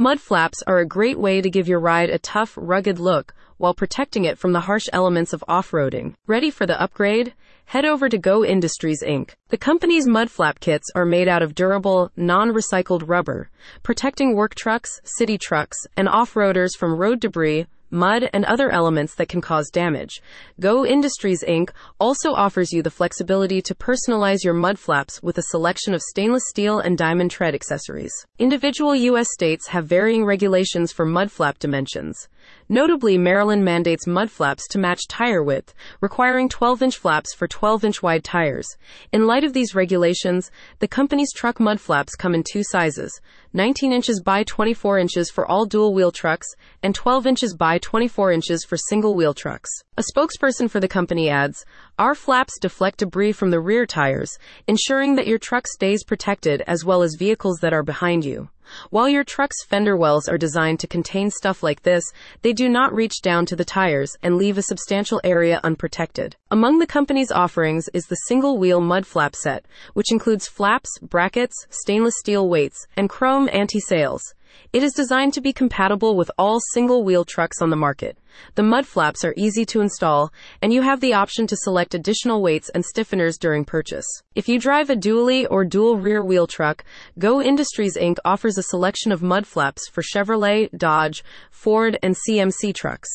Mud flaps are a great way to give your ride a tough, rugged look while protecting it from the harsh elements of off-roading. Ready for the upgrade? Head over to Go Industries Inc. The company's mud flap kits are made out of durable, non-recycled rubber, protecting work trucks, city trucks, and off-roaders from road debris, mud, and other elements that can cause damage. Go Industries Inc. also offers you the flexibility to personalize your mud flaps with a selection of stainless steel and diamond tread accessories. Individual U.S. states have varying regulations for mud flap dimensions. Notably, Maryland mandates mud flaps to match tire width, requiring 12 inch flaps for 12 inch wide tires. In light of these regulations, the company's truck mud flaps come in two sizes 19 inches by 24 inches for all dual wheel trucks, and 12 inches by 24 inches for single wheel trucks. A spokesperson for the company adds, Our flaps deflect debris from the rear tires, ensuring that your truck stays protected as well as vehicles that are behind you. While your truck's fender wells are designed to contain stuff like this, they do not reach down to the tires and leave a substantial area unprotected. Among the company's offerings is the single wheel mud flap set, which includes flaps, brackets, stainless steel weights, and chrome anti sails. It is designed to be compatible with all single wheel trucks on the market. The mud flaps are easy to install, and you have the option to select additional weights and stiffeners during purchase. If you drive a dually or dual rear wheel truck, Go Industries Inc. offers a selection of mud flaps for Chevrolet, Dodge, Ford, and GMC trucks.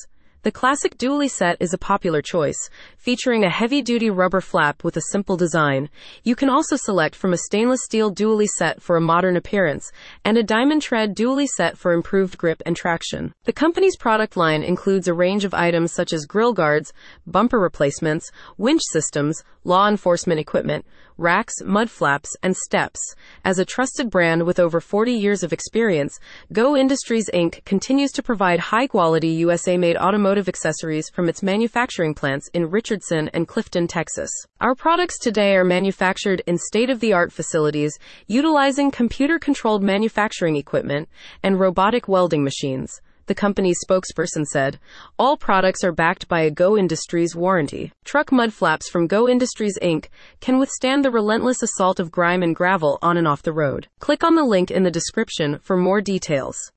The classic dually set is a popular choice, featuring a heavy duty rubber flap with a simple design. You can also select from a stainless steel dually set for a modern appearance and a diamond tread dually set for improved grip and traction. The company's product line includes a range of items such as grill guards, bumper replacements, winch systems, law enforcement equipment, racks, mud flaps, and steps. As a trusted brand with over 40 years of experience, Go Industries Inc. continues to provide high quality USA made automotive accessories from its manufacturing plants in Richardson and Clifton, Texas. Our products today are manufactured in state of the art facilities utilizing computer controlled manufacturing equipment and robotic welding machines the company's spokesperson said. All products are backed by a Go Industries warranty. Truck mud flaps from Go Industries Inc. can withstand the relentless assault of grime and gravel on and off the road. Click on the link in the description for more details.